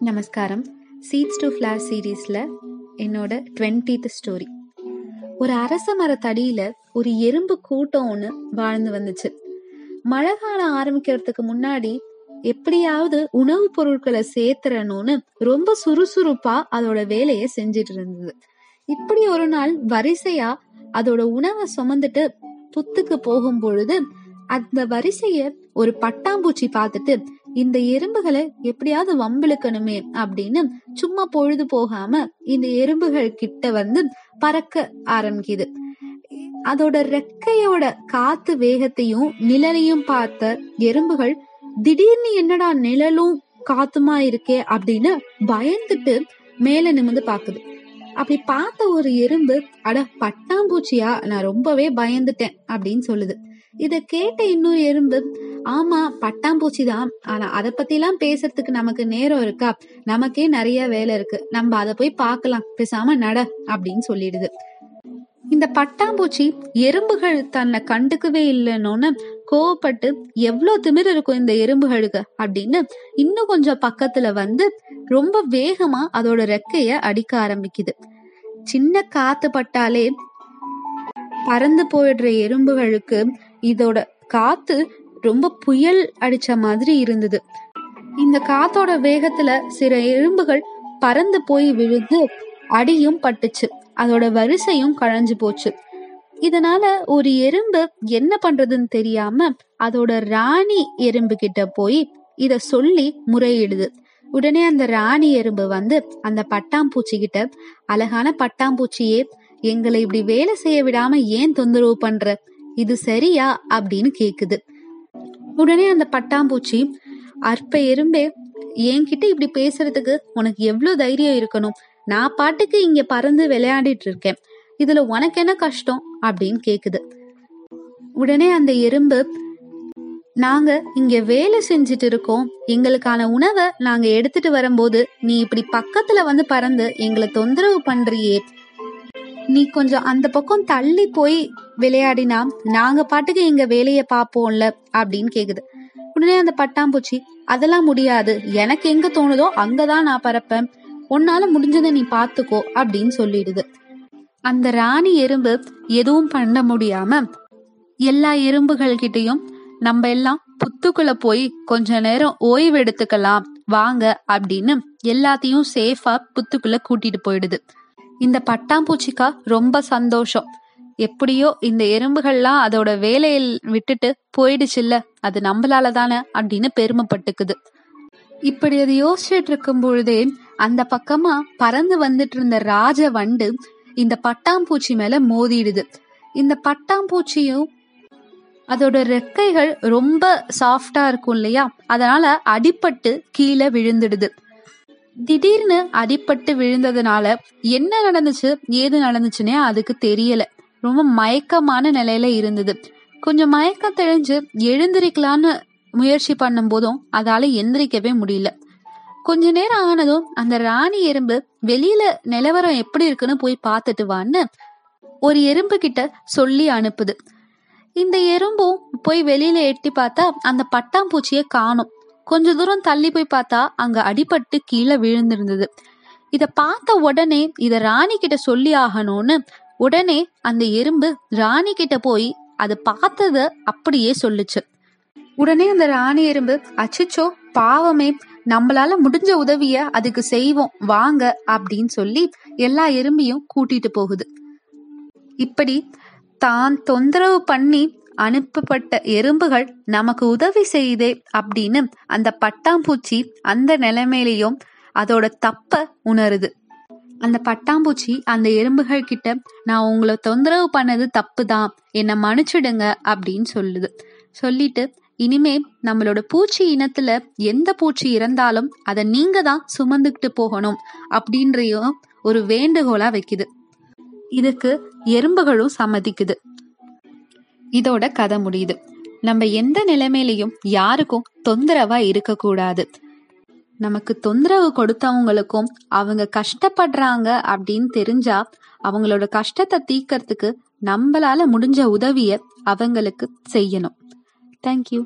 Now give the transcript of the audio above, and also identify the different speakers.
Speaker 1: நமஸ்காரம். Seeds to flower சீரீஸில் என்னோட டுவெண்ட்டீத் ஸ்டோரி ஒரு அரச மரத்தடியில் ஒரு எறும்பு கூட்டம் ஒன்று வாழ்ந்து வந்துச்சு. மழை காலம் ஆரம்பிக்கிறதுக்கு முன்னாடி எப்படியாவது உணவுப் பொருட்களை சேர்த்துறணும்னு ரொம்ப சுறுசுறுப்பா அதோட வேலையை செஞ்சிட்டு இருந்தது. இப்படி ஒரு நாள் வரிசையா அதோட உணவை சுமந்துட்டு புத்துக்கு போகும் பொழுது அந்த வரிசைய ஒரு பட்டாம்பூச்சி பார்த்துட்டு இந்த எறும்புகளை எப்படியாவது வம்பிழுக்கணுமே அப்படின்னு சும்மா பொழுது போகாம இந்த எறும்புகள் கிட்ட வந்து பறக்க ஆரம்பிக்குது. அதோட ரெக்கையோட காத்து வேகத்தையும் நிழலையும் பார்த்த எறும்புகள் திடீர்னு என்னடா நிழலும் காத்துமா இருக்கே அப்படின்னு பயந்துட்டு மேல நிமிந்து பாக்குது அப்படி பார்த்த ஒரு எறும்பு அட பட்டாம்பூச்சியா? நான் ரொம்பவே பயந்துட்டேன் அப்படின்னு சொல்லுது. இத கேட்ட இன்னொரு எறும்பு ஆமா பட்டாம்பூச்சி தான் ஆனா அத பத்தி எல்லாம் பேசுறதுக்கு நமக்கு நேரம் இருக்கா? நமக்கே நிறைய வேலை இருக்கு. நம்ம அதை போய் பார்க்கலாம். பேசாம நட அப்படின்னு சொல்லிடுது. இந்த பட்டாம்பூச்சி எறும்புகள் தன்னை கண்டுக்கவே இல்லைன்னு கோவப்பட்டு எவ்வளவு திமிர் இருக்கும் இந்த எறும்புகளுக்கு? அப்படின்னு இன்னும் கொஞ்சம் பக்கத்துல வந்து ரொம்ப வேகமா அதோட ரெக்கைய அடிக்க ஆரம்பிக்குது. சின்ன காத்து பட்டாலே பறந்து போயிடுற எறும்புகளுக்கு இதோட காத்து ரொம்ப புயல் அடிச்ச மாதிரி இருந்தது. இந்த காத்தோட வேகத்துல சில எறும்புகள் பறந்து போய் விழுந்து அடியும் பட்டுச்சு. அதோட வரிசையும் கழஞ்சு போச்சு. இதனால ஒரு எறும்பு என்ன பண்றதுன்னு தெரியாம அதோட ராணி எறும்பு கிட்ட போய் இத சொல்லி முறையிடுது. உடனே அந்த ராணி எறும்பு வந்து அந்த பட்டாம்பூச்சி கிட்ட அழகான பட்டாம்பூச்சியே எங்களை இப்படி வேலை செய்ய விடாம ஏன் தொந்தரவு பண்ற? இது சரியா? அப்படின்னு கேக்குது. உடனே அந்த பட்டாம்பூச்சி அற்ப எறும்பே என்கிட்ட இப்படி பேசுறதுக்கு உனக்கு எவ்வளவு தைரியம் இருக்கணும்? நான் பாட்டுக்கு இங்க பறந்து விளையாடிட்டு இருக்கேன். இதுல உனக்கு என்ன கஷ்டம்? அப்படின்னு கேக்குது. உடனே அந்த எறும்பு நாங்க இங்க வேலை செஞ்சுட்டு இருக்கோம். எங்களுக்கான உணவை நாங்க எடுத்துட்டு வரும்போது நீ இப்படி பக்கத்துல வந்து பறந்து எங்களை தொந்தரவு பண்றியே. நீ கொஞ்சம் அந்த பக்கம் தள்ளி போய் விளையாடினா நாங்க பாட்டுக்கு எங்க வேலையை பார்ப்போம்ல அப்படின்னு கேக்குது. உடனே அந்த பட்டாம்பூச்சி அதெல்லாம் முடியாது. எனக்கு எங்க தோணுதோ அங்கதான் நான் பறப்பேன். உன்னால முடிஞ்சதை நீ பாத்துக்கோ அப்படின்னு சொல்லிடுது. அந்த ராணி எறும்பு எதுவும் பண்ண முடியாம எல்லா எறும்புகள் கிட்டயும் நம்ம எல்லாம் புத்துக்குள்ள போய் கொஞ்ச நேரம் ஓய்வு எடுத்துக்கலாம். வாங்க அப்படின்னு எல்லாத்தையும் சேஃபா புத்துக்குள்ள கூட்டிட்டு போயிடுது. இந்த பட்டாம்பூச்சிக்கா ரொம்ப சந்தோஷம். எப்படியோ இந்த எறும்புகள்லாம் அதோட வேலையில் விட்டுட்டு போயிடுச்சுல்ல அது நம்மளால தானே அப்படின்னு பெருமைப்பட்டுக்குது. இப்படி அது யோசிச்சுட்டு இருக்கும் பொழுதே அந்த பக்கமா பறந்து வந்துட்டு இருந்த ராஜ வண்டு இந்த பட்டாம்பூச்சி மேல மோதிடுது. இந்த பட்டாம்பூச்சியும் அதோட ரெக்கைகள் ரொம்ப சாஃப்டா இருக்கும் இல்லையா? அதனால அடிப்பட்டு கீழே விழுந்துடுது. திடீர்னு அடிப்பட்டு விழுந்ததுனால என்ன நடந்துச்சு ஏது நடந்துச்சுன்னே அதுக்கு தெரியல. ரொம்ப மயக்கமான நிலையில இருந்தது. கொஞ்சம் மயக்கம் தெளிஞ்சு எழுந்திரிக்கலான்னு முயற்சி பண்ணும் போதும் அதால எந்திரிக்கவே முடியல. கொஞ்ச நேரம் ஆனதும் அந்த ராணி எறும்பு வெளியில நிலவரம் எப்படி இருக்குன்னு போய் பார்த்துட்டு வான்னு ஒரு எறும்பு கிட்ட சொல்லி அனுப்புது. இந்த எறும்பும் போய் வெளியில எட்டி பார்த்தா அந்த பட்டாம்பூச்சியை காணும். கொஞ்ச தூரம் தள்ளி போய் பார்த்தா அங்க அடிபட்டு கீழே விழுந்திருந்தது. இத பார்த்த உடனே இத ராணி கிட்ட சொல்லி ஆகணும்னு உடனே அந்த எறும்பு ராணி கிட்ட போய் அது பார்த்தத அப்படியே சொல்லுச்சு. உடனே அந்த ராணி எறும்பு அச்சிச்சோ பாவமே நம்மளால முடிஞ்ச உதவிய அதுக்கு செய்வோம் வாங்க அப்படின்னு சொல்லி எல்லா எறும்பையும் கூட்டிட்டு போகுது. இப்படி தான் தொந்தரவு பண்ணி அனுப்பப்பட்ட எறும்புகள் நமக்கு உதவி செய்தே அப்படின்னு அந்த பட்டாம்பூச்சி அந்த நிலைமையிலையும் அதோட தப்ப உணருது. அந்த பட்டாம்பூச்சி அந்த எறும்புகள் கிட்ட நான் உங்களை தொந்தரவு பண்ணது தப்பு தான் என்னை மன்னிச்சிடுங்க அப்படின்னு சொல்லுது. சொல்லிட்டு இனிமே நம்மளோட பூச்சி இனத்துல எந்த பூச்சி இறந்தாலும் அதை நீங்க தான் சுமந்துக்கிட்டு போகணும் அப்படின்றையும் ஒரு வேண்டுகோளா வைக்குது. இதுக்கு எறும்புகளும் சம்மதிக்குது. இதோட கதை முடியுது. நம்ம எந்த நிலைமையிலையும் யாருக்கும் தொந்தரவா இருக்கக்கூடாது. நமக்கு தொந்தரவு கொடுத்தவங்களுக்கும் அவங்க கஷ்டப்படுறாங்க அப்படின்னு தெரிஞ்சா அவங்களோட கஷ்டத்தை தீக்கிறதுக்கு நம்மளால முடிஞ்ச உதவிய அவங்களுக்கு செய்யணும். தேங்க்யூ